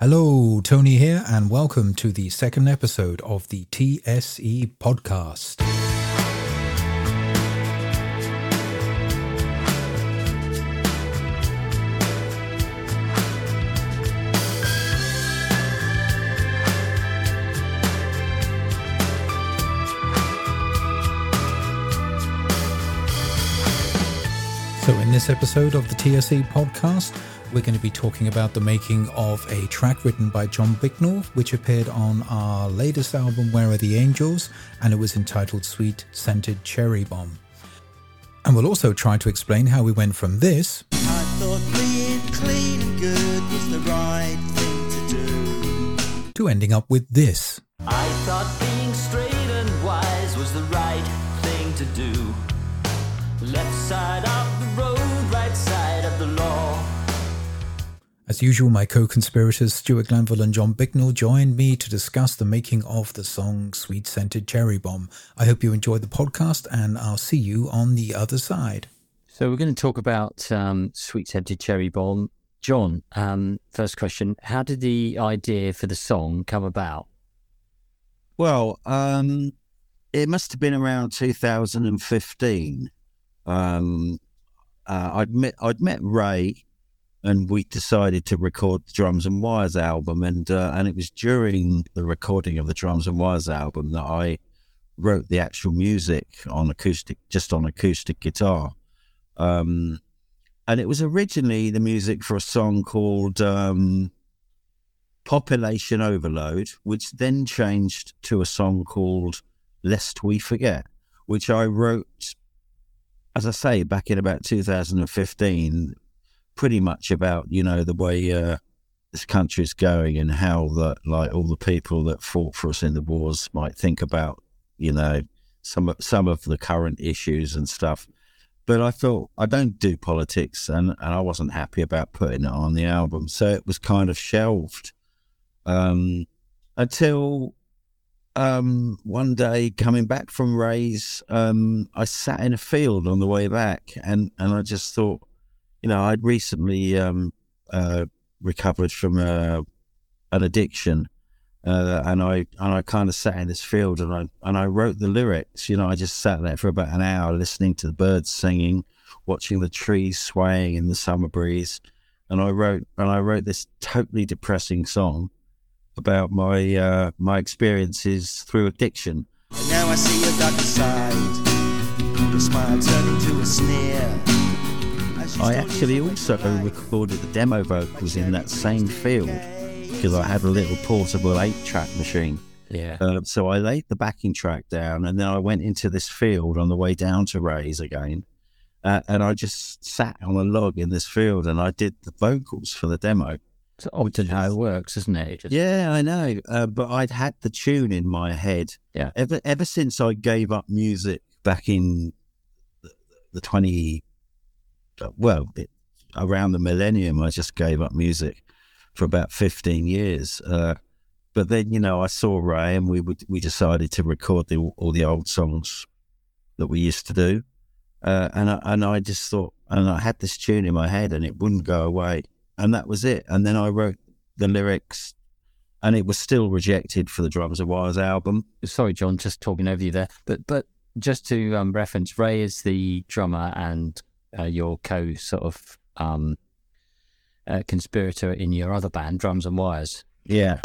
Hello, Tony here, and welcome to the second episode of the TSE podcast. So, in this episode of the TSE podcast, we're going to be talking about the making of a track written by Jon Bicknell, which appeared on our latest album, Where Are the Angels, and it was entitled Sweet Scented Cherry Bomb. And we'll also try to explain how we went from this I thought being clean and good was the right thing to do. to ending up with this. I thought being straight and wise was the right thing to do. Left side of As usual, my co conspirators Stuart Glanville and Jon Bicknell joined me to discuss the making of the song Sweet Scented Cherry Bomb. I hope you enjoyed the podcast, and I'll see you on the other side. So we're going to talk about um, sweet scented cherry bomb. Jon, um, first question: How did the idea for the song come about? Well, um, it must have been around 2015. Um, uh, I'd met I'd met Ray, and we decided to record the Drums and Wires album, and uh, and it was during the recording of the Drums and Wires album that I wrote the actual music on acoustic, just on acoustic guitar. Um, and it was originally the music for a song called um, Population Overload, which then changed to a song called Lest We Forget, which I wrote, as I say, back in about 2015, pretty much about, you know, the way uh, this country is going and how that, like, all the people that fought for us in the wars might think about, you know, some some of the current issues and stuff. But I thought I don't do politics, and, and I wasn't happy about putting it on the album, so it was kind of shelved um, until um, one day coming back from Ray's, um, I sat in a field on the way back, and, and I just thought, you know, I'd recently um, uh, recovered from uh, an addiction, uh, and I and I kind of sat in this field, and I and I wrote the lyrics. You know, I just sat there for about an hour listening to the birds singing, watching the trees swaying in the summer breeze, and I wrote and I wrote this totally depressing song about my uh, my experiences through addiction. Now I see your darker side. Your smile turning to a sneer. I actually also recorded the demo vocals in that same field because I had a little portable eight track machine. Yeah, Uh, so I laid the backing track down, and then I went into this field on the way down to Ray's again, uh, and I just sat on a log in this field, and I did the vocals for the demo. it's often how it works, isn't it? It just- Yeah, I know, uh, but I'd had the tune in my head. Yeah. Ever ever since I gave up music back in the, the twenty, uh, well, it, around the millennium, I just gave up music for about fifteen years. Uh, but then, you know, I saw Ray, and we we decided to record the, all the old songs that we used to do, uh, and I, and I just thought, and I had this tune in my head, and it wouldn't go away, and that was it. And then I wrote the lyrics and it was still rejected for the Drums and Wires album. Sorry, Jon, just talking over you there. But but just to um, reference, Ray is the drummer and uh, your co sort of um, uh, conspirator in your other band, Drums and Wires. Yeah.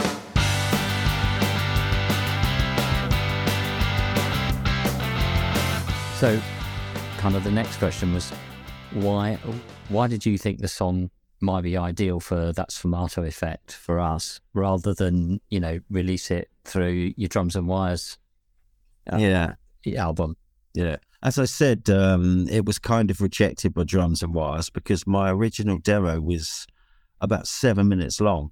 So, kind of the next question was, why why did you think the song might be ideal for that sfumato effect for us, rather than you know release it through your drums and wires uh, Yeah. album? Yeah. As I said, um, it was kind of rejected by Drums and Wires because my original demo was about seven minutes long.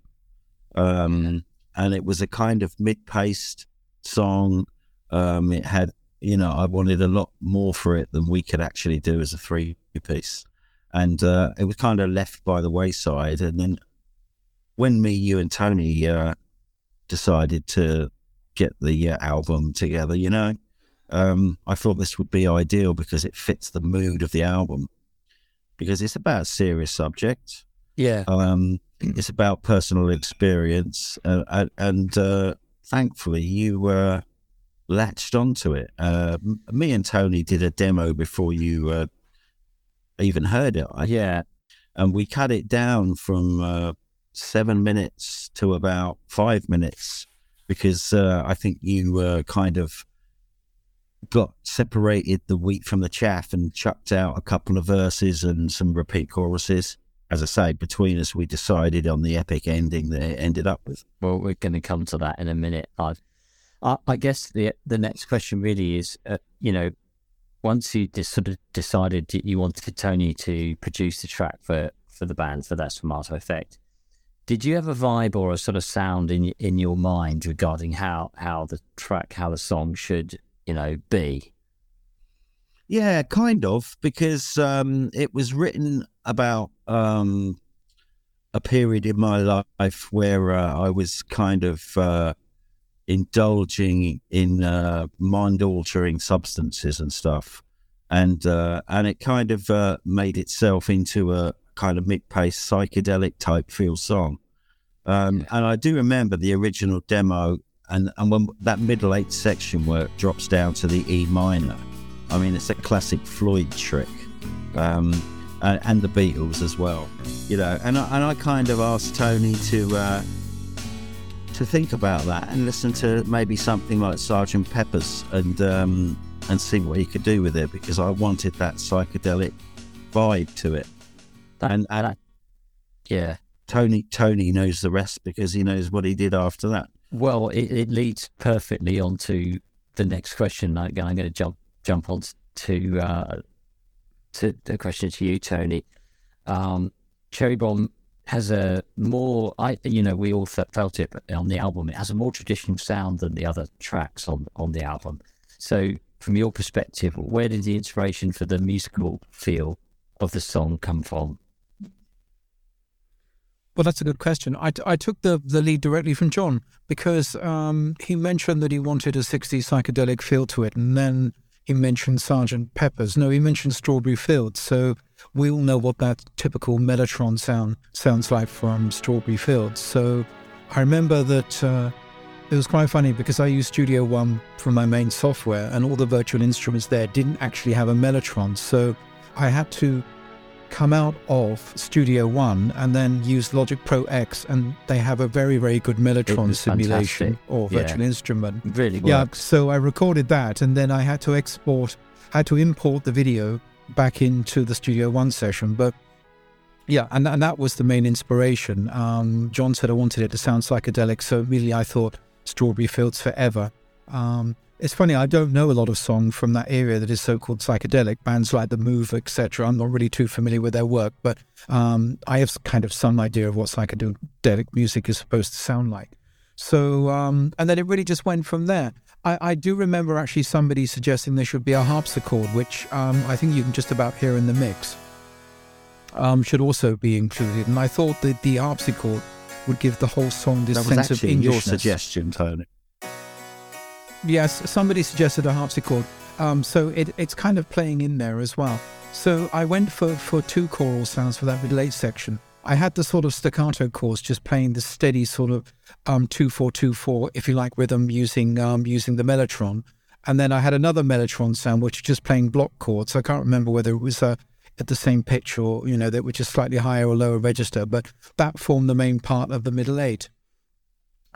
Um, and it was a kind of mid paced song. Um, it had, you know, I wanted a lot more for it than we could actually do as a three piece. And uh, it was kind of left by the wayside. And then when me, you, and Tony uh, decided to get the uh, album together, you know, um, I thought this would be ideal because it fits the mood of the album. Because it's about a serious subject. Yeah, Um, it's about personal experience, uh, and, and uh, thankfully you were latched onto it. Uh, me and Tony did a demo before you uh, even heard it. I Yeah. and we cut it down from uh, seven minutes to about five minutes because uh, I think you were kind of got separated the wheat from the chaff and chucked out a couple of verses and some repeat choruses. As I say, between us, we decided on the epic ending that it ended up with. Well, we're going to come to that in a minute. I, I, I guess the the next question really is, uh, you know, once you just sort of decided you wanted Tony to produce the track for for the band for that Sfumato Effect, did you have a vibe or a sort of sound in in your mind regarding how how the track, how the song should, you know, be? Yeah, kind of, because um, it was written about um, a period in my life where uh, I was kind of uh, indulging in uh, mind-altering substances and stuff, and uh, and it kind of uh, made itself into a kind of mid-pace psychedelic type feel song. Um, And I do remember the original demo, and and when that middle eight section it drops down to the E minor. I mean, it's a classic Floyd trick, um, and, and the Beatles as well. You know, and I, and I kind of asked Tony to uh, to think about that and listen to maybe something like Sergeant Pepper's and um, and see what he could do with it because I wanted that psychedelic vibe to it. That, And- and- that- yeah. Tony Tony knows the rest because he knows what he did after that. Well, it, it leads perfectly on to the next question. I'm going to jump jump on to uh, to the question to you, Tony. Um, Cherry Bomb has a more, I you know, we all felt it on the album. It has a more traditional sound than the other tracks on on the album. So, from your perspective, where did the inspiration for the musical feel of the song come from? Well, that's a good question. I, I took the, the lead directly from Jon because um, he mentioned that he wanted a 60s psychedelic feel to it. And then he mentioned Sergeant Pepper's. No, he mentioned Strawberry Fields. So we all know what that typical Mellotron sound sounds like from Strawberry Fields. So I remember that uh, it was quite funny because I used Studio One for my main software, and all the virtual instruments there didn't actually have a Mellotron. So I had to come out of Studio One and then use Logic Pro X, and they have a very, very good Mellotron simulation fantastic. or Yeah. virtual instrument. Really good. Yeah, works. so I recorded that, and then I had to export, had to import the video back into the Studio One session. But yeah, and, and that was the main inspiration. Um, Jon said I wanted it to sound psychedelic, so immediately I thought Strawberry Fields Forever. Um, it's funny, I don't know a lot of songs from that area that is so-called psychedelic. Bands like The Move, etc. I'm not really too familiar with their work, but um, I have kind of some idea of what psychedelic music is supposed to sound like. So, um, and then it really just went from there. I, I do remember actually somebody suggesting there should be a harpsichord, which um, I think you can just about hear in the mix, um, should also be included. And I thought that the harpsichord would give the whole song this that was sense of actually your suggestion, Tony. Yes, somebody suggested a harpsichord. Um, so it, it's kind of playing in there as well. So I went for, for two choral sounds for that middle eight section. I had the sort of staccato chords just playing the steady sort of um, two four two four, if you like, rhythm using um, using the mellotron, and then I had another mellotron sound which is just playing block chords. I can't remember whether it was uh, at the same pitch or you know that were just slightly higher or lower register, but that formed the main part of the middle eight.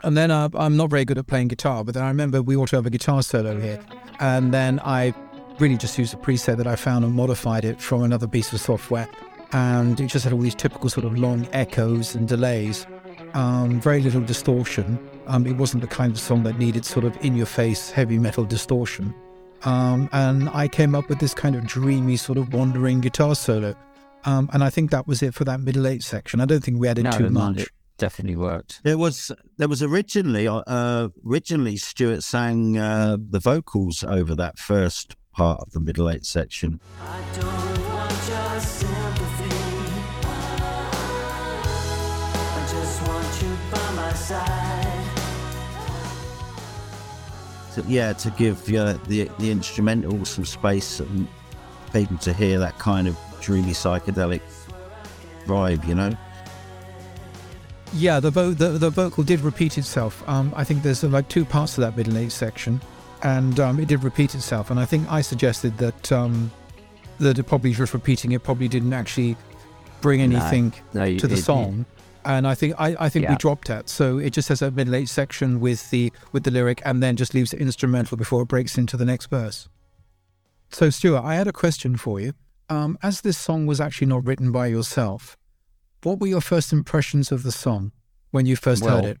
And then uh, I'm not very good at playing guitar, but then I remember we ought to have a guitar solo here. And then I really just used a preset that I found and modified it from another piece of software. And it just had all these typical sort of long echoes and delays, um, very little distortion. Um, it wasn't the kind of song that needed sort of in your face heavy metal distortion. Um, and I came up with this kind of dreamy, sort of wandering guitar solo. Um, and I think that was it for that middle eight section. I don't think we added No, too much. Definitely worked. There was there was originally uh, originally Stuart sang uh, the vocals over that first part of the middle eight section. So, yeah, to give uh, the the instrumental some space and people to hear that kind of dreamy psychedelic vibe, you know. Yeah, the, vo- the the vocal did repeat itself. Um, I think there's like two parts to that middle eight section, and um, it did repeat itself. And I think I suggested that um, that it probably just repeating it probably didn't actually bring anything no, you- to the it- song. And I think I, I think we dropped that. So it just has a middle eight section with the with the lyric, and then just leaves it instrumental before it breaks into the next verse. So Stuart, I had a question for you. Um, as this song was actually not written by yourself, what were your first impressions of the song when you first heard it?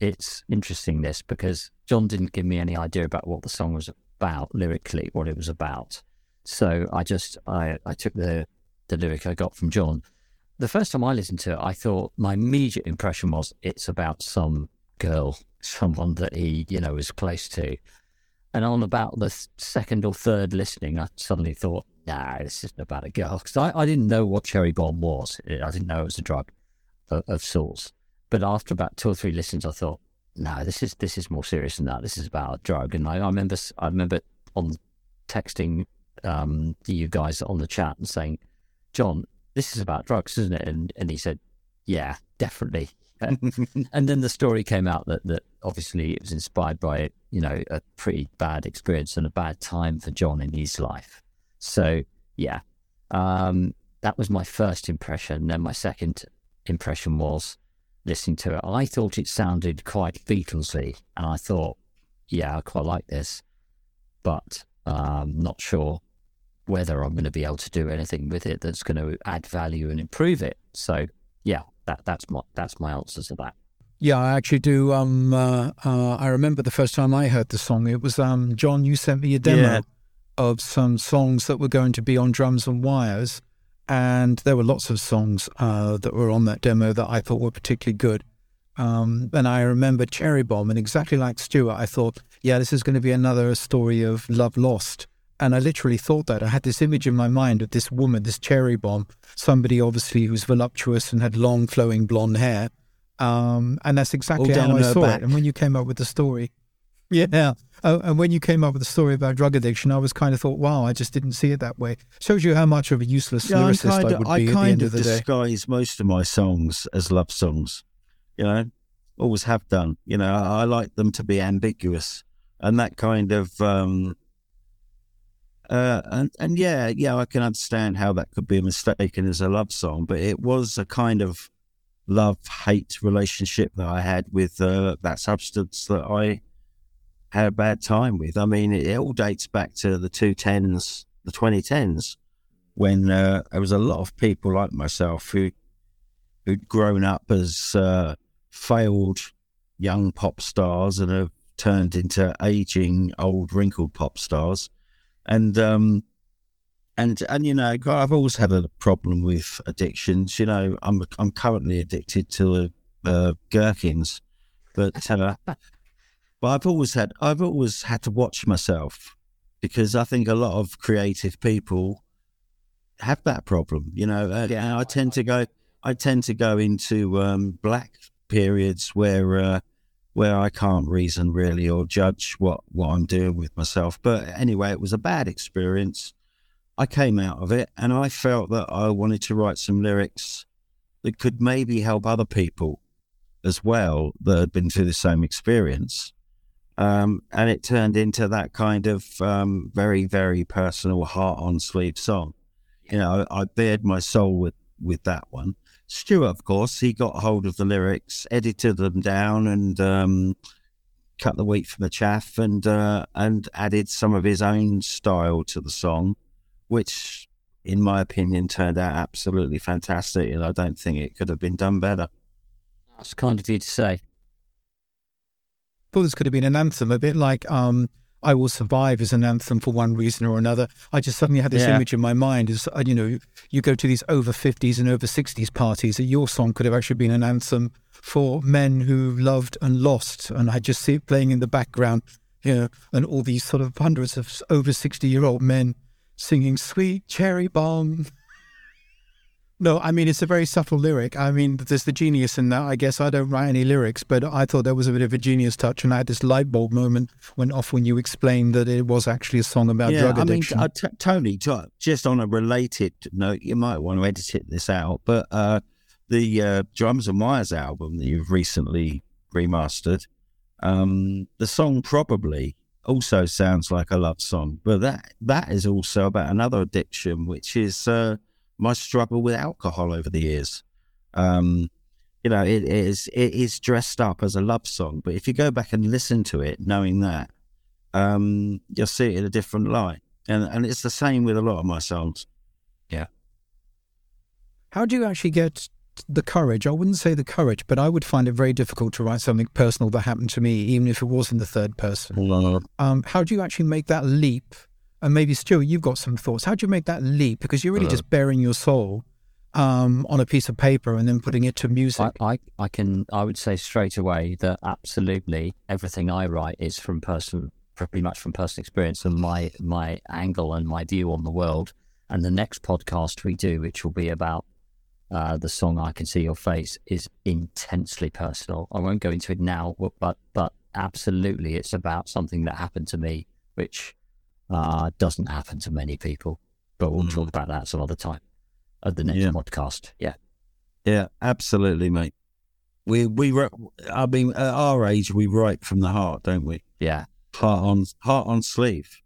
it's interesting this because Jon didn't give me any idea about what the song was about lyrically, what it was about. So I just I, I took the the lyric I got from Jon. The first time I listened to it, I thought my immediate impression was it's about some girl, someone that he you know was close to. And on about the second or third listening, I suddenly thought, nah, this isn't about a girl because I, I didn't know what cherry bomb was. I didn't know it was a drug of, of sorts. But after about two or three listens, I thought, no, this is this is more serious than that. This is about a drug. And I, I remember I remember on texting um, you guys on the chat and saying, Jon, this is about drugs, isn't it? And and he said, yeah, definitely. and then the story came out that that obviously it was inspired by you know a pretty bad experience and a bad time for Jon in his life. So yeah, um, that was my first impression. Then my second impression was listening to it. I thought it sounded quite Beatlesy, and I thought, yeah, I quite like this, but um, not sure whether I'm going to be able to do anything with it that's going to add value and improve it. So yeah, that that's my that's my answer to that. Yeah, I actually do. Um, uh, uh, I remember the first time I heard the song. It was um, Jon. You sent me a demo Yeah. Of some songs that were going to be on drums and wires, and there were lots of songs uh, that were on that demo that I thought were particularly good. Um, and I remember Cherry Bomb, and exactly like Stuart, I thought, yeah, this is going to be another story of love lost. And I literally thought that. I had this image in my mind of this woman, this cherry bomb, somebody obviously who's voluptuous and had long flowing blonde hair. Um, and that's exactly how I saw back. it. And when you came up with the story, yeah. Oh, and when you came up with the story about drug addiction, I was kind of thought, wow, I just didn't see it that way. Shows you how much of a useless Yeah, lyricist kind I of, would I be at the kind end of of the day. disguise most of my songs as love songs. You know, always have done. You know, I, I like them to be ambiguous, and that kind of. um uh, and and yeah, yeah, I can understand how that could be mistaken as a love song, but it was a kind of love hate relationship that I had with uh, that substance that I had a bad time with. I mean, it, all dates back to the two tens, the twenty tens, when uh, there was a lot of people like myself who who'd grown up as uh, failed young pop stars and have turned into aging old wrinkled pop stars, and um, and and you know I've always had a problem with addictions. You know, I'm I'm currently addicted to uh, gherkins, but uh, but I've always had I've always had to watch myself because I think a lot of creative people have that problem. You know, uh, and I tend to go I tend to go into um, black periods where uh, where I can't reason really or judge what what I'm doing with myself. But anyway, it was a bad experience. I came out of it and I felt that I wanted to write some lyrics that could maybe help other people as well that had been through the same experience. Um, and it turned into that kind of um, very, very personal, heart on sleeve song. You know, I bared my soul with, with that one. Stuart, of course, he got hold of the lyrics, edited them down, and um, cut the wheat from the chaff, and uh, and added some of his own style to the song, which, in my opinion, turned out absolutely fantastic. And I don't think it could have been done better. That's kind of you to say. Thought this could have been an anthem, a bit like um, "I Will Survive" is an anthem for one reason or another. I just suddenly had this Yeah. image in my mind. As uh, you know, you go to these over fifties and over sixties parties, that your song could have actually been an anthem for men who loved and lost. And I just see it playing in the background, you know, and all these sort of hundreds of over sixty-year-old men singing "Sweet Cherry Bomb." No, I mean it's a very subtle lyric. I mean, there's the genius in that. I guess I don't write any lyrics, but I thought there was a bit of a genius touch, and I had this light bulb moment went off when you explained that it was actually a song about drug I mean, addiction. uh, t- Tony, t- just on a related note, you might want to edit this out, but uh, the uh, Drums and Wires album that you've recently remastered, um, the song probably also sounds like a love song, but that that is also about another addiction, which is uh, my struggle with alcohol over the years. Um, you know, it is it is dressed up as a love song, but if you go back and listen to it, knowing that, um, you'll see it in a different light, and and it's the same with a lot of my songs. Yeah. How do you actually get the courage? I wouldn't say the courage, but I would find it very difficult to write something personal that happened to me, even if it was in the third person. Um, how do you actually make that leap? And maybe Stuart, you've got some thoughts. How do you make that leap? Because you're really Uh. just baring your soul um, on a piece of paper and then putting it to music. I, I, I can I would say straight away that absolutely everything I write is from person pretty much from personal experience and my my angle and my view on the world. And the next podcast we do, which will be about uh, the song "I Can See Your Face," is intensely personal. I won't go into it now, but but absolutely, it's about something that happened to me, which uh, doesn't happen to many people. But we'll Mm. talk about that some other time at the next Yeah. podcast. Yeah. Yeah, absolutely, mate. We we I mean, at our age, we write from the heart, don't we? Yeah. Heart on heart on sleeve.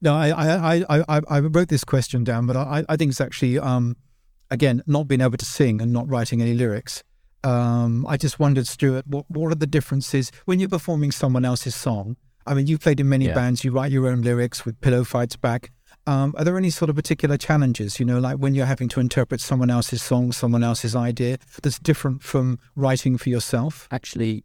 No, I, I, I, I, I wrote this question down, but I, I think it's actually, um, again, not being able to sing and not writing any lyrics. Um, I just wondered, Stuart, what, what are the differences when you're performing someone else's song? I mean, you've played in many Yeah. bands, you write your own lyrics with Pillow Fights Back. Um, are there any sort of particular challenges, you know, like when you're having to interpret someone else's song, someone else's idea that's different from writing for yourself? actually,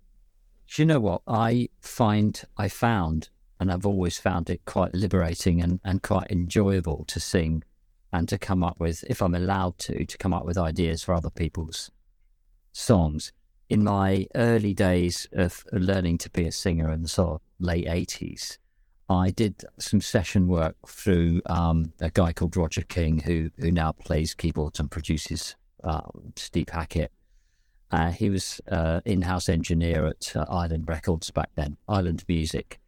do you know what I find? I found, and I've always found it quite liberating and, and quite enjoyable to sing and to come up with, if I'm allowed to, to come up with ideas for other people's songs. In my early days of learning to be a singer and sort of late 80s, I did some session work through um, a guy called Roger King, who who now plays keyboards and produces um, Steve Hackett. Uh, he was uh, in-house engineer at uh, Island Records back then, Island Music,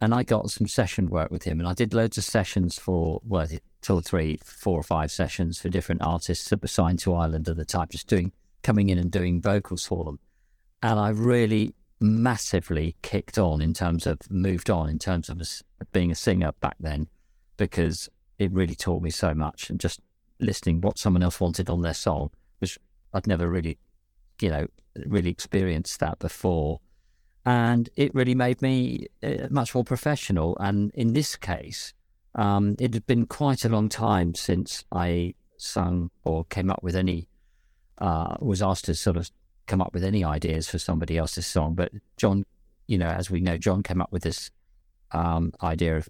and I got some session work with him. And I did loads of sessions for well, two or three, four or five sessions for different artists that were signed to Island at the time, just doing coming in and doing vocals for them. And I really massively kicked on in terms of moved on in terms of being a singer back then, because it really taught me so much. And just listening what someone else wanted on their song, which I'd never really you know, really experienced that before. And it really made me uh, much more professional. And in this case, um, it had been quite a long time since I sung or came up with any, uh, was asked to sort of come up with any ideas for somebody else's song. But Jon, you know, as we know, Jon came up with this um, idea of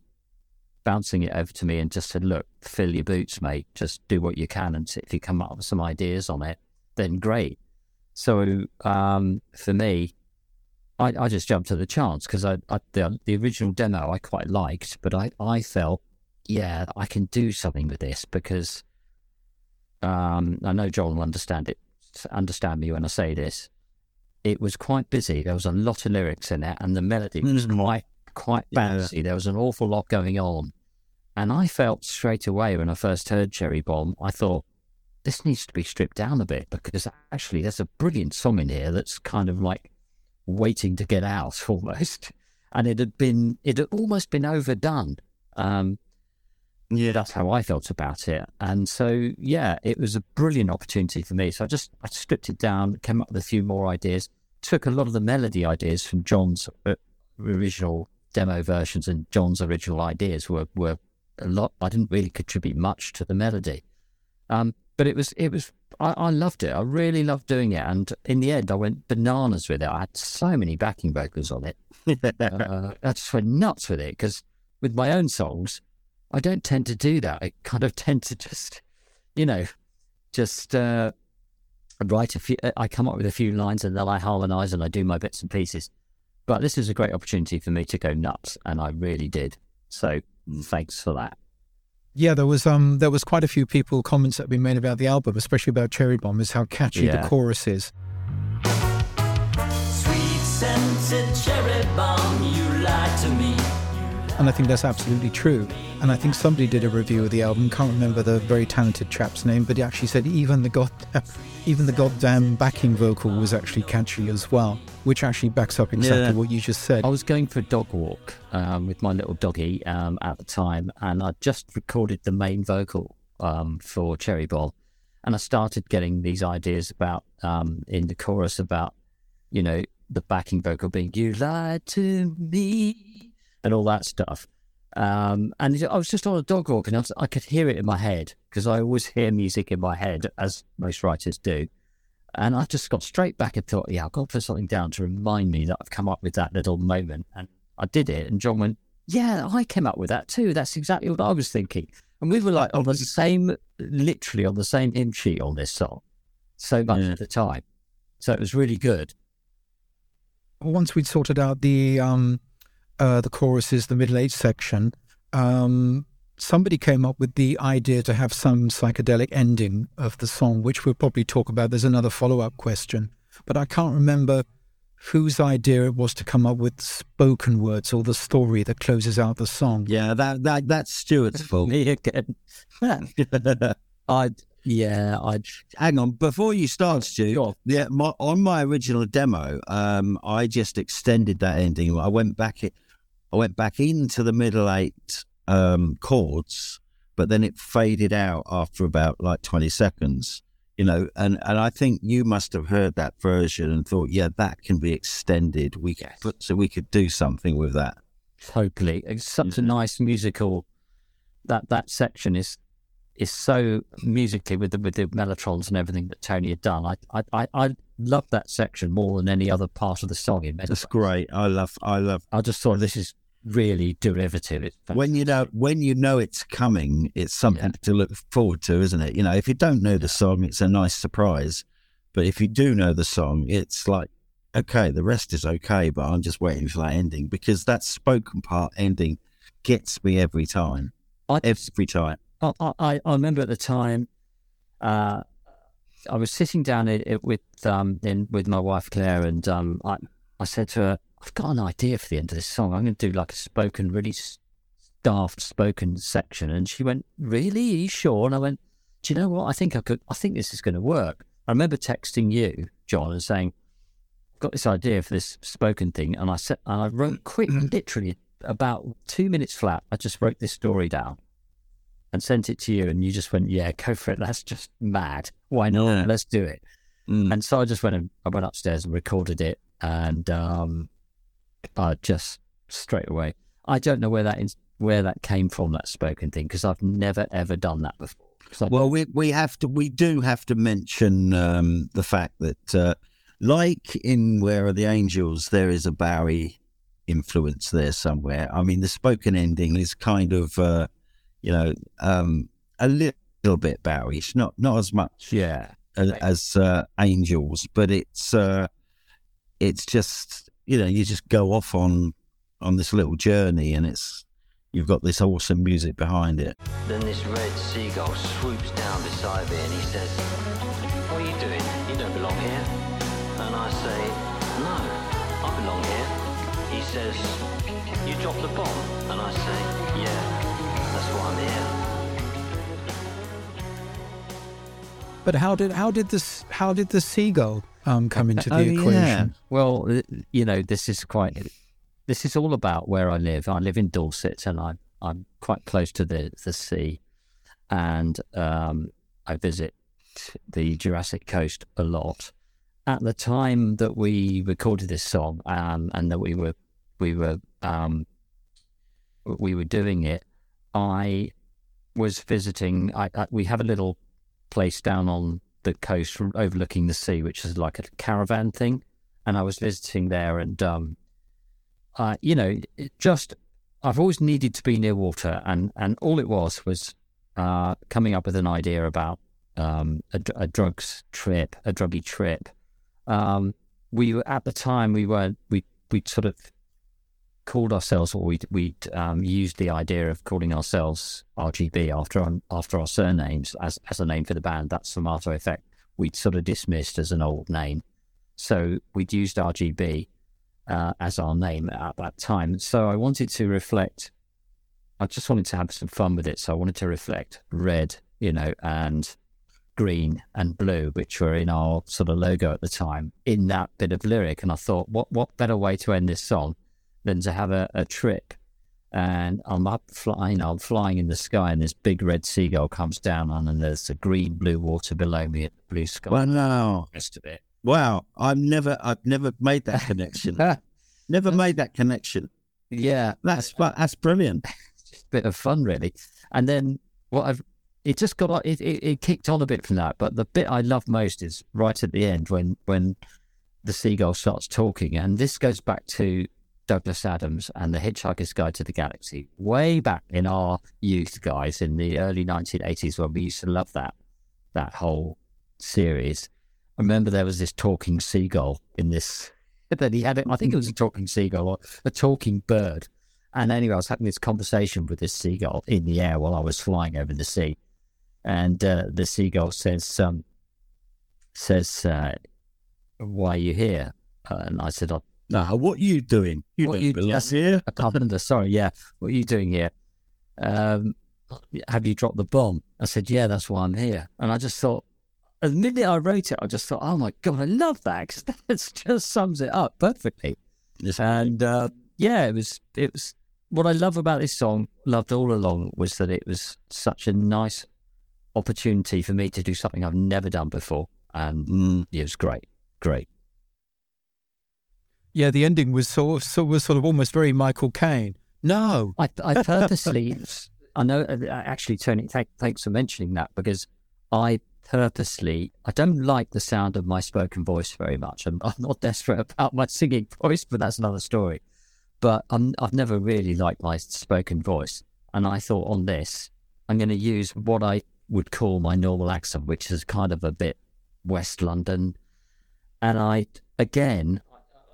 bouncing it over to me and just said, look, fill your boots, mate. Just do what you can. And if you come up with some ideas on it, then great. So um, for me, I, I just jumped at the chance because I, I the, the original demo I quite liked, but I, I felt, yeah, I can do something with this because um, I know Jon will understand it, understand me when I say this. It was quite busy. There was a lot of lyrics in it, and the melody was Mhm. quite quite Yeah. bouncy. There was an awful lot going on, and I felt straight away when I first heard Cherry Bomb, I thought this needs to be stripped down a bit because actually there's a brilliant song in here that's kind of like waiting to get out almost. And it had been, it had almost been overdone. Um, Yeah, that's how I felt about it. And so, yeah, it was a brilliant opportunity for me. So I just, I stripped it down, came up with a few more ideas, took a lot of the melody ideas from Jon's uh, original demo versions and Jon's original ideas were, were a lot. I didn't really contribute much to the melody. Um, but it was, it was, I, I loved it. I really loved doing it. And in the end, I went bananas with it. I had so many backing vocals on it. Uh, I just went nuts with it because with my own songs, I don't tend to do that. I kind of tend to just, you know, just uh, write a few. I come up with a few lines and then I harmonise and I do my bits and pieces. But this is a great opportunity for me to go nuts, and I really did. So thanks for that. Yeah, there was um there was quite a few people comments that have been made about the album, especially about Cherry Bomb, is how catchy Yeah. the chorus is. Sweet scented cherry bomb, you lied to me. And I think that's absolutely true. And I think somebody did a review of the album. Can't remember the very talented chap's name, but he actually said even the god, even the goddamn backing vocal was actually catchy as well, which actually backs up exactly Yeah. what you just said. I was going for a dog walk um, with my little doggy um, at the time, and I just recorded the main vocal um, for Cherry Bomb, and I started getting these ideas about um, in the chorus about you know the backing vocal being "You lied to me" and all that stuff. Um, and I was just on a dog walk, and I, was, I could hear it in my head because I always hear music in my head, as most writers do. And I just got straight back and thought, yeah, I've got to put something down to remind me that I've come up with that little moment. And I did it. And Jon went, yeah, I came up with that too. That's exactly what I was thinking. And we were like on the same, literally on the same hymn sheet on this song so much Yeah. at the time. So it was really good. once we'd sorted out the um, uh, the choruses, the middle eight section, um, somebody came up with the idea to have some psychedelic ending of the song, which we'll probably talk about. There's another follow up question, but I can't remember whose idea it was to come up with spoken words or the story that closes out the song. Yeah, that that that's Stuart's fault. Me again. I yeah, I Hang on, before you start, Stu. Yeah, my, on my original demo, um, I just extended that ending. I went back. It, I went back into the middle eight um, chords, but then it faded out after about like twenty seconds. You know, and and I think you must have heard that version and thought, yeah, that can be extended. We could put, so we could do something with that. totally. It's such a nice musical. That that section is is so musically with the with the mellotrons and everything that Tony had done. I I I, I love that section more than any other part of the song. In many That's ways. great. I love. I love I just thought this is really derivative. It's when you know when you know it's coming, it's something Yeah. to look forward to, isn't it? You know, if you don't know the song, it's a nice surprise. But if you do know the song, it's like, okay, the rest is okay, but I'm just waiting for that ending because that spoken part ending gets me every time. I, Every time. I, I, I remember at the time, uh, I was sitting down it, it with um in with my wife Claire, and um I I said to her, I've got an idea for the end of this song. I'm going to do like a spoken, really daft spoken section, and she went, "Really? Are you sure?" And I went, "Do you know what? I think I could. I think this is going to work." I remember texting you, Jon, and saying, "I've got this idea for this spoken thing," and I said, and I wrote quick, literally about two minutes flat. I just wrote this story down and sent it to you, and you just went, "Yeah, go for it. That's just mad. Why not? Yeah. Let's do it." Mm. And so I just went and I went upstairs and recorded it, and um, I just straight away. I don't know where that is, where that came from, that spoken thing, because I've never ever done that before. Well, we we have to we do have to mention um, the fact that, uh, like in Where Are the Angels, there is a Bowie influence there somewhere. I mean, the spoken ending is kind of, uh, you know, um, a little bit Bowie-ish, not not as much yeah, as, as uh, Angels, but it's uh, it's just you know you just go off on on this little journey, and it's you've got this awesome music behind it. Then this red seagull swoops down beside me and he says, What are you doing? You don't belong here. And I say, No, I belong here. He says, You dropped the bomb. And I say, Yeah, that's why I'm here. But how did how did this how did the seagull um, come into the Oh, yeah. equation? Well, uh, you know, this is quite. This is all about where I live. I live in Dorset, and I'm I'm quite close to the the sea, and um, I visit the Jurassic Coast a lot. At the time that we recorded this song, um, and that we were we were um, we were doing it, I was visiting. I, I we have a little place down on the coast from overlooking the sea, which is like a caravan thing. And I was visiting there, and um, uh, you know, just I've always needed to be near water, and and all it was was uh, coming up with an idea about um, a, a drugs trip, a druggy trip. Um, we were at the time we were we we sort of called ourselves, or we'd we'd um, used the idea of calling ourselves RGB after our, after our surnames as as a name for the band. That Sfumato Effect. We'd sort of dismissed as an old name, so we'd used RGB uh, as our name at that time. So I wanted to reflect I just wanted to have some fun with it. So I wanted to reflect red, you know, and green and blue, which were in our sort of logo at the time, in that bit of lyric. And I thought, what what better way to end this song than to have a, a trip? And I'm up flying, I'm flying in the sky, and this big red seagull comes down on, and there's the green blue water below me, and the blue sky. Wow. the rest of it. Wow. I've never I've never made that connection. never made that connection. yeah, That's that's brilliant. just a bit of fun, really. And then what I've it just got it, it it kicked on a bit from that. But the bit I love most is right at the end when when the seagull starts talking, and this goes back to Douglas Adams and the Hitchhiker's Guide to the Galaxy, way back in our youth, guys, in the early 1980s when we used to love that that whole series. I remember there was this talking seagull in this. That he had it. I think it was a talking seagull or a talking bird. And anyway, I was having this conversation with this seagull in the air while I was flying over the sea, and uh, the seagull says, um, "says uh, Why are you here?" Uh, and I said, I, No, what are you doing? You What don't you belong here. "I can't. Sorry, yeah. What are you doing here? Um, have you dropped the bomb?" I said, "Yeah, that's why I'm here." And I just thought, the minute I wrote it, I just thought, "Oh my god, I love that!" Because that just sums it up perfectly. Yes. And uh, yeah, it was it was what I love about this song, loved all along, was that it was such a nice opportunity for me to do something I've never done before, and Mm. it was great, great. Yeah, the ending was sort of, was sort of almost very Michael Caine. No, I I purposely, I know uh, actually, Tony, thank, thanks for mentioning that because I purposely, I don't like the sound of my spoken voice very much. I'm, I'm not desperate about my singing voice, but that's another story. But I'm, I've never really liked my spoken voice. And I thought on this, I'm going to use what I would call my normal accent, which is kind of a bit West London. And I, again,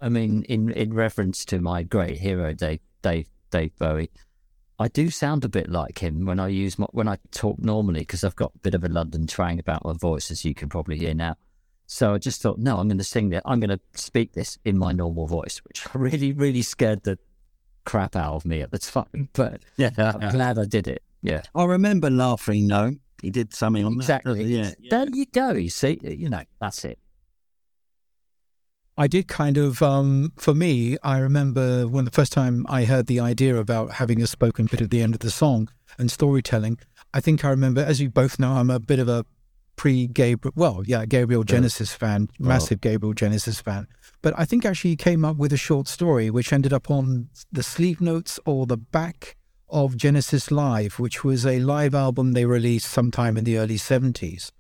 I mean, in, in reference to my great hero, Dave, Dave, Dave Bowie, I do sound a bit like him when I use my, when I talk normally because I've got a bit of a London twang about my voice, as you can probably hear now. So I just thought, no, I'm going to sing it. I'm going to speak this in my normal voice, which really, really scared the crap out of me at the time. But Yeah. I'm glad I did it. Yeah, I remember laughing. No, he did something on that. Uh, exactly. Yeah. There you go. You see, you know, that's it. I did kind of, um, for me, I remember when the first time I heard the idea about having a spoken bit at the end of the song and storytelling, I think I remember, as you both know, I'm a bit of a pre Gabriel, well, yeah, Gabriel Genesis fan, massive Gabriel Genesis fan. But I think actually he came up with a short story which ended up on the sleeve notes or the back of Genesis Live, which was a live album they released sometime in the early 70s.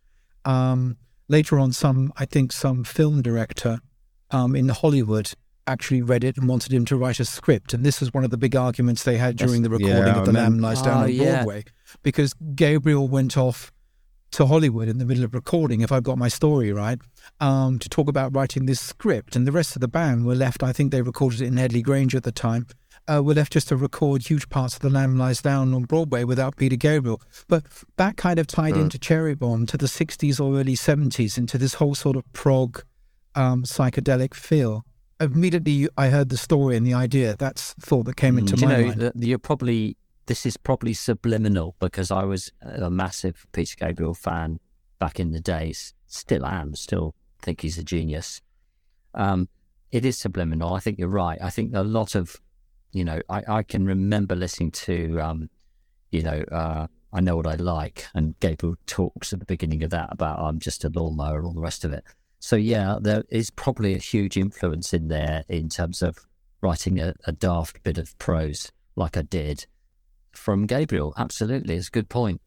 Um, later on, some, I think, some film director um, in Hollywood actually read it and wanted him to write a script. And this was one of the big arguments they had during the recording Yeah, of The Lamb. Lies Down Oh, on yeah. Broadway because Gabriel went off to Hollywood in the middle of recording, if I've got my story right, um, to talk about writing this script. And the rest of the band were left, I think they recorded it in Headley Grange at the time, uh, were left just to record huge parts of The Lamb Lies Down on Broadway without Peter Gabriel. But that kind of tied into Cherry Bomb to the 60s or early 70s, into this whole sort of prog um, psychedelic feel. Immediately, I heard the story and the idea. That's the thought that came into Do you my know mind. that you're probably this is probably subliminal because I was a massive Peter Gabriel fan back in the days. Still am. Still think he's a genius. Um, it is subliminal. I think you're right. I think a lot of, you know, I, I can remember listening to, um, you know, uh, I know what I like, and Gabriel talks at the beginning of that about I'm just a lawnmower and all the rest of it. So yeah, there is probably a huge influence in there in terms of writing a, a daft bit of prose like I did from Gabriel. Absolutely, it's a good point.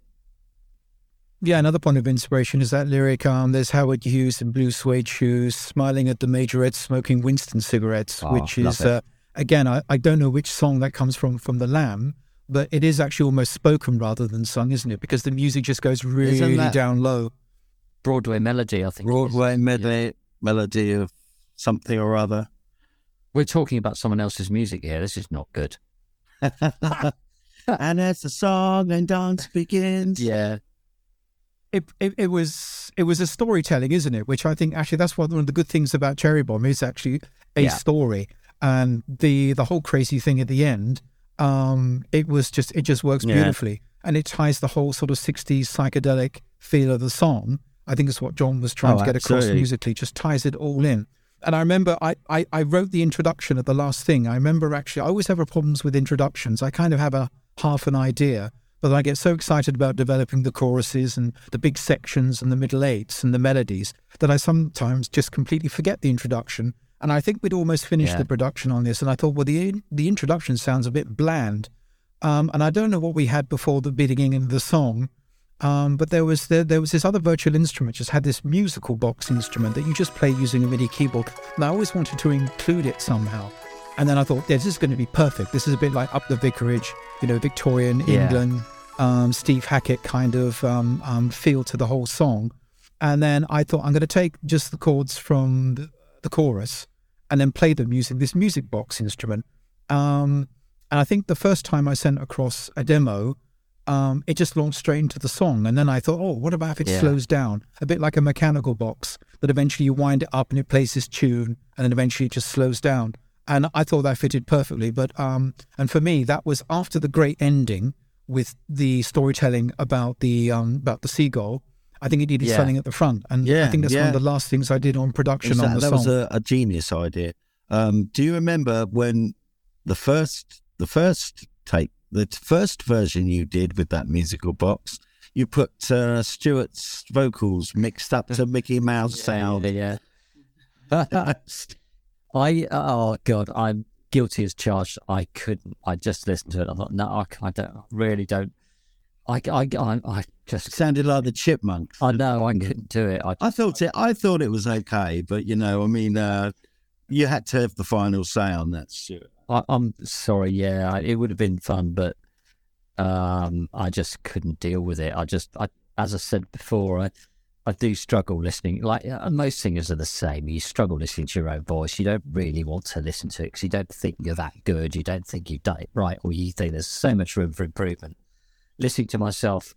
Yeah, another point of inspiration is that lyric. Um, there's Howard Hughes in blue suede shoes, smiling at the majorettes, smoking Winston cigarettes, Oh, which is uh, again, I, I don't know which song that comes from from the Lamb, but it is actually almost spoken rather than sung, isn't it? Because the music just goes really down low. Broadway melody, I think. it is. Broadway melody, melody of something or other. We're talking about someone else's music here. This is not good. and as the song and dance begins. Yeah, It, it it was it was a storytelling, isn't it? Which I think actually that's one of the good things about Cherry Bomb is actually a Yeah. story, and the the whole crazy thing at the end. Um, it was just it just works Yeah. beautifully, and it ties the whole sort of '60s psychedelic feel of the song. I think is what Jon was trying Oh, to get across musically. Just ties it all in. And I remember I, I, I wrote the introduction at the last thing. I remember actually, I always have problems with introductions. I kind of have a half an idea, but I get so excited about developing the choruses and the big sections and the middle eights and the melodies that I sometimes just completely forget the introduction. And I think we'd almost finished Yeah. the production on this. And I thought, well, the, the introduction sounds a bit bland. Um, and I don't know what we had before the beginning of the song. Um, but there was there, there was this other virtual instrument, just had this musical box instrument that you just play using a MIDI keyboard. And I always wanted to include it somehow. And then I thought, yeah, this is going to be perfect. This is a bit like Up the Vicarage, you know, Victorian Yeah. England, um, Steve Hackett kind of um, um, feel to the whole song. And then I thought, I'm going to take just the chords from the, the chorus and then play them using this music box instrument. Um, and I think the first time I sent across a demo, um, it just launched straight into the song. And then I thought, oh, what about if it Yeah. slows down? A bit like a mechanical box that eventually you wind it up and it plays this tune and then eventually it just slows down. And I thought that fitted perfectly. But, um, and for me, that was after the great ending with the storytelling about the, um, about the seagull. I think it needed Yeah. something at the front. And I think that's one of the last things I did on production Exact- on the that song. was a, a genius idea. Um, do you remember when the first the first take the first version you did with that musical box? You put uh, Stuart's vocals mixed up to Mickey Mouse sound. Yeah. yeah. I oh god, I'm guilty as charged. I couldn't. I just listened to it. I thought, no, I, I don't. I really don't. I, I, I, I It just. sounded like the Chipmunks. I know I couldn't do it. I, I thought it. I thought it was okay, but you know, I mean, uh, you had to have the final say on that. Stuart. I I'm sorry. Yeah, it would have been fun, but um, I just couldn't deal with it. I just, I, as I said before, I, I do struggle listening. Like uh, most singers are the same. You struggle listening to your own voice. You don't really want to listen to it because you don't think you're that good. You don't think you've done it right, or you think there's so much room for improvement. Listening to myself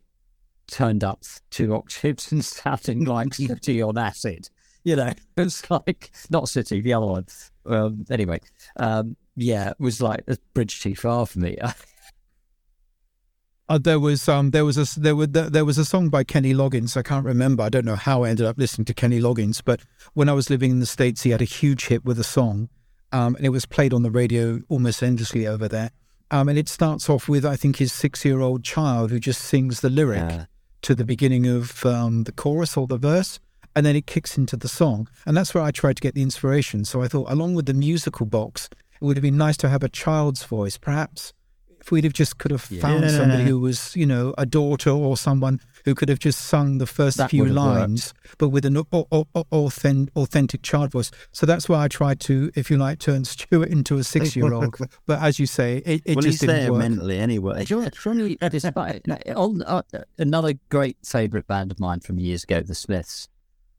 turned up two octaves and sounding like Sooty on acid. You know, it's like not Sooty, the other one. Um, anyway, um, yeah, it was like a bridge too far for me. Uh, there was um there was a there were there was a song by Kenny Loggins. I can't remember. I don't know how I ended up listening to Kenny Loggins, but when I was living in the states, he had a huge hit with a song, um, and it was played on the radio almost endlessly over there. Um, and it starts off with I think his six year old child who just sings the lyric Yeah. to the beginning of um, the chorus or the verse, and then it kicks into the song. And that's where I tried to get the inspiration. So I thought, along with the musical box, it would have been nice to have a child's voice, perhaps. If we'd have just could have found Yeah. somebody who was, you know, a daughter or someone who could have just sung the first That few would have worked. lines, but with an au- au- au- authentic, authentic child voice. So that's why I tried to, if you like, turn Stuart into a six-year-old. but as you say, it, it well, just he's didn't there work. mentally anyway. Surely, despite on, uh, another great favourite band of mine from years ago, the Smiths.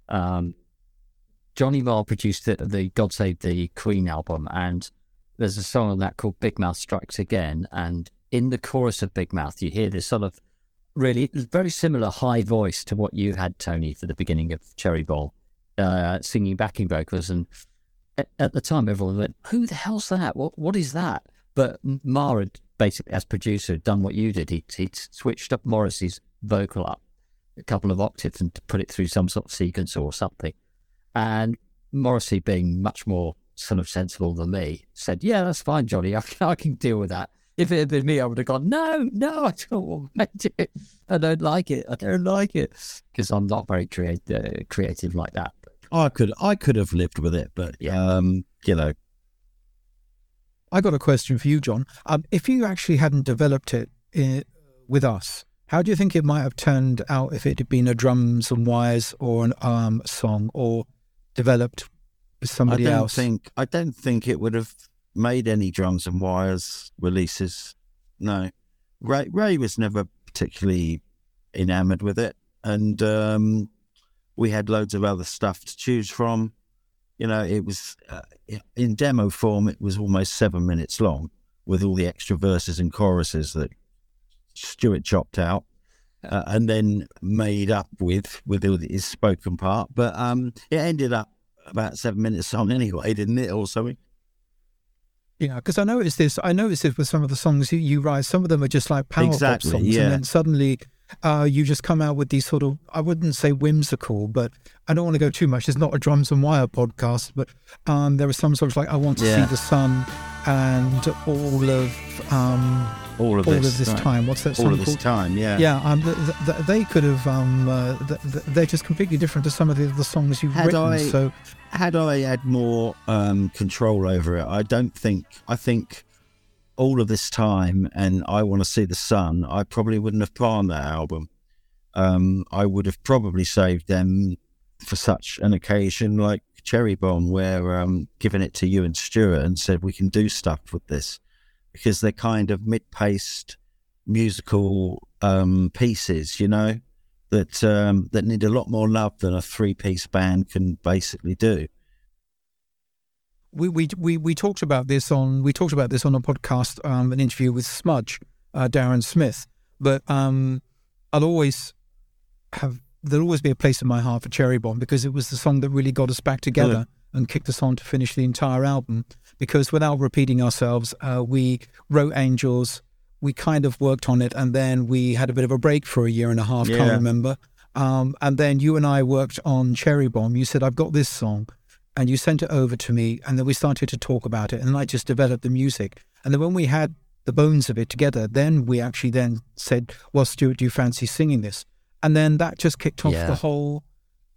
Um, Johnny Marr produced the, the God Save the Queen album, and there's a song on that called Big Mouth Strikes Again. And in the chorus of Big Mouth, you hear this sort of really very similar high voice to what you had, Tony, for the beginning of Cherry Bomb, uh, singing backing vocals. And at, the time, everyone went, "Who the hell's that? What what is that?" But Marr basically, as producer, had done what you did. He he switched up Morrissey's vocal up a couple of octaves and to put it through some sort of sequence or something. And Morrissey, being much more sort of sensible than me, said, "Yeah, that's fine, Johnny. I can, I can deal with that." If it had been me, I would have gone, "No, no, I don't want to. it. I don't like it. I don't like it," because I'm not very creative, uh, creative like that. I could, I could have lived with it, but Yeah. um, you know, I got a question for you, Jon. Um, if you actually hadn't developed it uh, with us, how do you think it might have turned out if it had been a drums and wires or an um song or developed somebody I don't else? think, I don't think it would have made any drums and wires releases. No, Ray, Ray was never particularly enamored with it, and um, we had loads of other stuff to choose from. You know, it was uh, in demo form. It was almost seven minutes long, with all the extra verses and choruses that Stuart chopped out, uh, and then made up with with his spoken part. But um, it ended up about seven minutes on anyway, didn't it, or something? Yeah, because I noticed this. I noticed this with some of the songs you, you write. Some of them are just like power Exactly, pop songs, yeah. and then suddenly uh, you just come out with these sort of I wouldn't say whimsical, but I don't want to go too much. It's not a drums and wire podcast, but um, there are some songs like I want to Yeah. see the sun and all of um, All of all this, of this right. time. What's that song All of this called? time, yeah. Yeah, um, th- th- th- they could have. Um, uh, th- th- they're just completely different to some of the other songs you've Had written. I- so Had I had more um, control over it, I don't think. I think all of this time, and I want to see the sun. I probably wouldn't have planned that album. Um, I would have probably saved them for such an occasion like Cherry Bomb, where um, given it to you and Stuart and said we can do stuff with this because they're kind of mid-paced musical um, pieces, you know, that um, that need a lot more love than a three-piece band can basically do. we, we we we talked about this on we talked about this on a podcast, um, an interview with Smudge, uh, Darren Smith. But um, I'll always have there'll always be a place in my heart for Cherry Bomb because it was the song that really got us back together and kicked us on to finish the entire album. Because without repeating ourselves, uh, we wrote Angels, we kind of worked on it, and then we had a bit of a break for a year and a half. Can't remember. Um, and then you and I worked on Cherry Bomb. You said, "I've got this song." and you sent it over to me and then we started to talk about it and i just developed the music and then when we had the bones of it together then we actually then said well stuart do you fancy singing this and then that just kicked off Yeah. the whole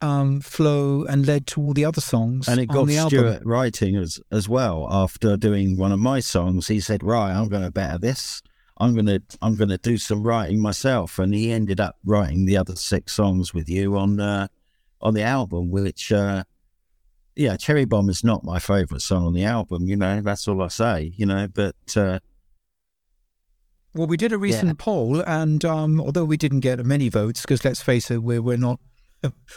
um, flow and led to all the other songs And it on got the album Stuart writing as as well. After doing one of my songs, he said, "Right, I'm going to better this. I'm going to I'm going to do some writing myself." And he ended up writing the other six songs with you on uh, on the album, which uh, yeah, Cherry Bomb is not my favorite song on the album. You know, that's all I say. You know, but uh, Well, we did a recent poll, and um, although we didn't get many votes, because let's face it, we're we're not,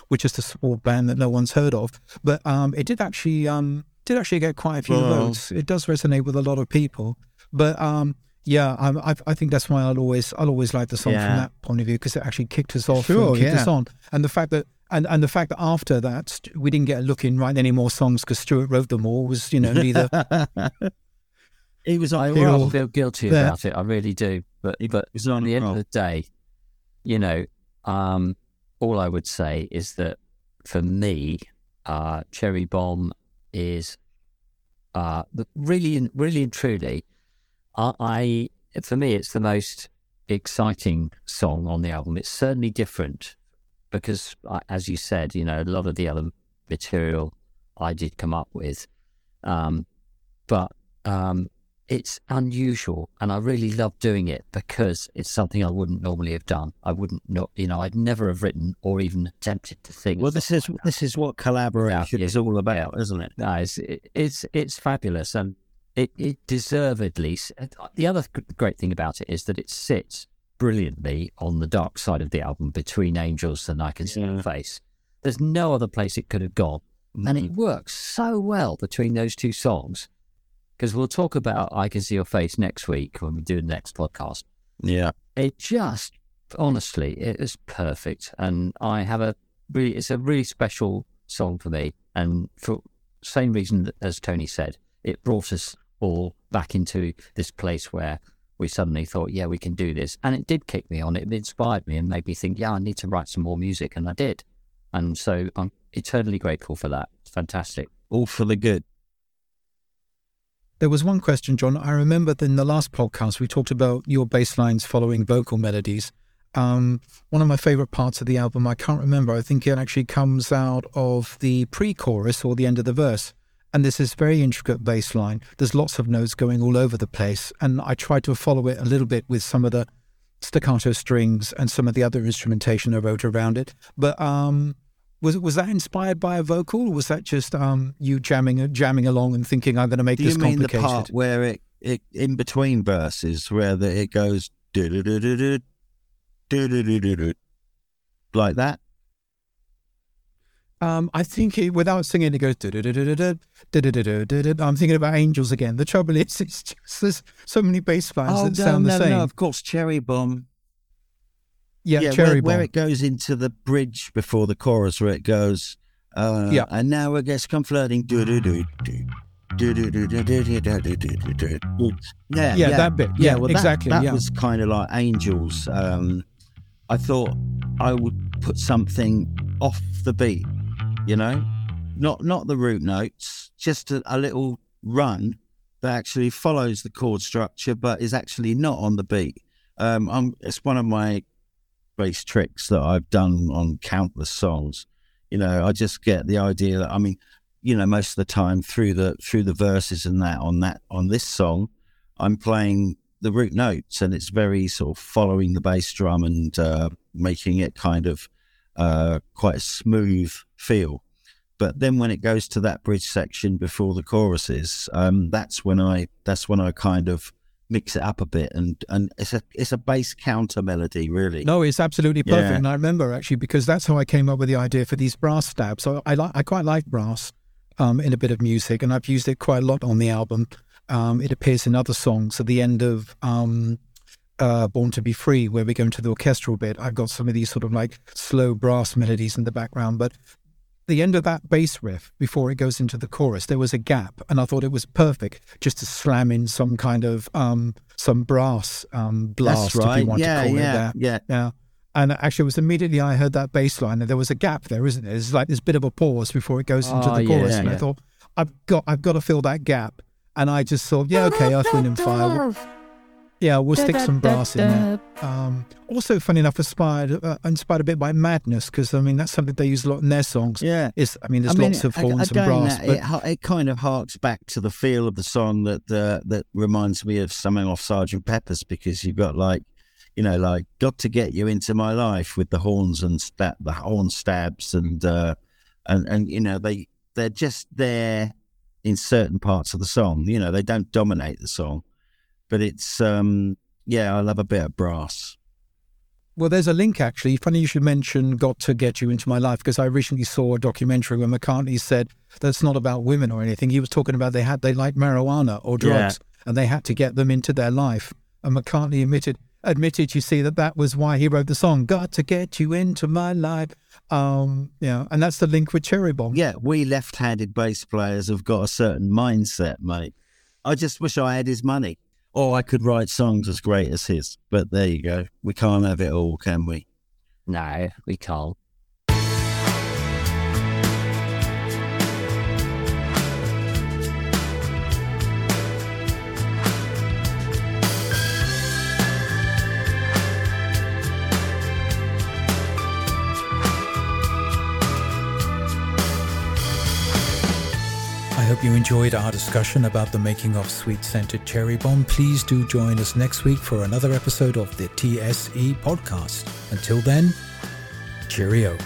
we're just a small band that no one's heard of. But um, it did actually um, did actually get quite a few Well- votes. It does resonate with a lot of people. But um, yeah, I, I think that's why I'll always I'll always like the song from that point of view because it actually kicked us off Sure, and kicked yeah. us on, and the fact that. And, and the fact that after that we didn't get a look in writing any more songs because Stuart wrote them all was you know neither he was I on Feel- a really roll. feel guilty there. about it. I really do. But He but was on at the a end of the day, you know, um, all I would say is that for me, uh, Cherry Bomb is uh, really, really and truly, I, I for me, it's the most exciting song on the album. It's certainly different because, uh, as you said, you know, a lot of the other material I did come up with, um, but um, it's unusual, and I really love doing it because it's something I wouldn't normally have done. I wouldn't not, you know, I'd never have written or even attempted to think. Well, this is like this is what collaboration Yeah. is all about, isn't it? No, it's it- it's it's fabulous, and it it deservedly. The other great thing about it is that it sits brilliantly on the dark side of the album between Angels and I Can See Your Yeah. Face. There's no other place it could have gone, and it mm-hmm. works so well between those two songs. Because we'll talk about I Can See Your Face next week when we do the next podcast Yeah. it just honestly it is perfect and i have a really it's a really special song for me and for same reason that, as tony said it brought us all back into this place where we suddenly thought yeah we can do this and it did kick me on it inspired me and made me think yeah i need to write some more music and i did and so i'm eternally grateful for that it's fantastic All for the good. There was one question, Jon. I remember in the last podcast we talked about your bass lines following vocal melodies. Um, one of my favorite parts of the album, I can't remember. I think it actually comes out of the pre-chorus or the end of the verse. And this very intricate bass line. There's lots of notes going all over the place, and I tried to follow it a little bit with some of the staccato strings and some of the other instrumentation I wrote around it. But um, was was that inspired by a vocal, or was that just um, you jamming jamming along and thinking I'm going to make Do this you mean the complicated? part where it, it in between verses where the, it goes do-do-do-do-do, do-do-do-do-do, like that? Um, I think it, without singing, it goes. I'm thinking about angels again. The trouble is, it's just there's so many bass lines that sound the same. Of course, Cherry Bomb. Yeah, cherry where, where it goes into the bridge before the chorus, where it goes. Uh, Yeah. And now it gets come flirting. Do do do do Yeah, Yeah, that bit. Yeah, well, that- exactly, That, yeah. was kind of like Angels. Um, I thought I would put something off the beat, you know, not not the root notes, just a, a little run that actually follows the chord structure, but is actually not on the beat. Um, I'm, it's one of my bass tricks that I've done on countless songs. You know, I just get the idea that I mean, you know, most of the time through the through the verses and that on that on this song, I'm playing the root notes, and it's very sort of following the bass drum and uh, making it kind of uh, quite a smooth feel. But then when it goes to that bridge section before the choruses, um, that's when I that's when I kind of mix it up a bit, and and it's a it's a bass counter melody, really. No, it's absolutely perfect. Yeah. And I remember actually because that's how I came up with the idea for these brass stabs. So I like I quite like brass um, in a bit of music, and I've used it quite a lot on the album. Um, it appears in other songs at the end of um, uh, Born to Be Free, where we go into the orchestral bit. I've got some of these sort of like slow brass melodies in the background, but the end of that bass riff before it goes into the chorus, there was a gap, and I thought it was perfect just to slam in some kind of um, some brass um, blast, right. if you want yeah, to call yeah, it that. yeah. Yeah. And actually, it was immediately I heard that bass line, and there was a gap there, isn't there? It's like this bit of a pause before it goes into Oh, the chorus, yeah, and I thought, I've got, I've got to fill that gap. And I just thought, yeah, okay, Earth, Wind and Fire. We'll- yeah, we'll stick some brass in there. Um, also, funny enough, inspired, uh, inspired a bit by Madness, because I mean that's something they use a lot in their songs. Yeah. It's, I mean, there's I mean, lots of a- horns and brass, that- but it, it kind of harks back to the feel of the song that uh, that reminds me of something off Sergeant Pepper's because you've got like, you know, like got to get you into my life with the horns and sta- the horn stabs and uh, and and you know they they're just there in certain parts of the song. You know, they don't dominate the song, but it's um yeah, I love a bit of brass. Well, there's a link actually. Funny you should mention "Got to Get You Into My Life" because I recently saw a documentary where McCartney said that's not about women or anything. He was talking about they had they liked marijuana or drugs and they had to get them into their life. And McCartney admitted admitted, you see, that that was why he wrote the song "Got to Get You Into My Life." Um, yeah, and that's the link with Cherry Bomb. Yeah, we left-handed bass players have got a certain mindset, mate. I just wish I had his money, or I could write songs as great as his. But there you go. We can't have it all, can we? No, we can't. I hope you enjoyed our discussion about the making of Sweet Scented Cherry Bomb. Please do join us next week for another episode of the TSE podcast. Until then, cheerio.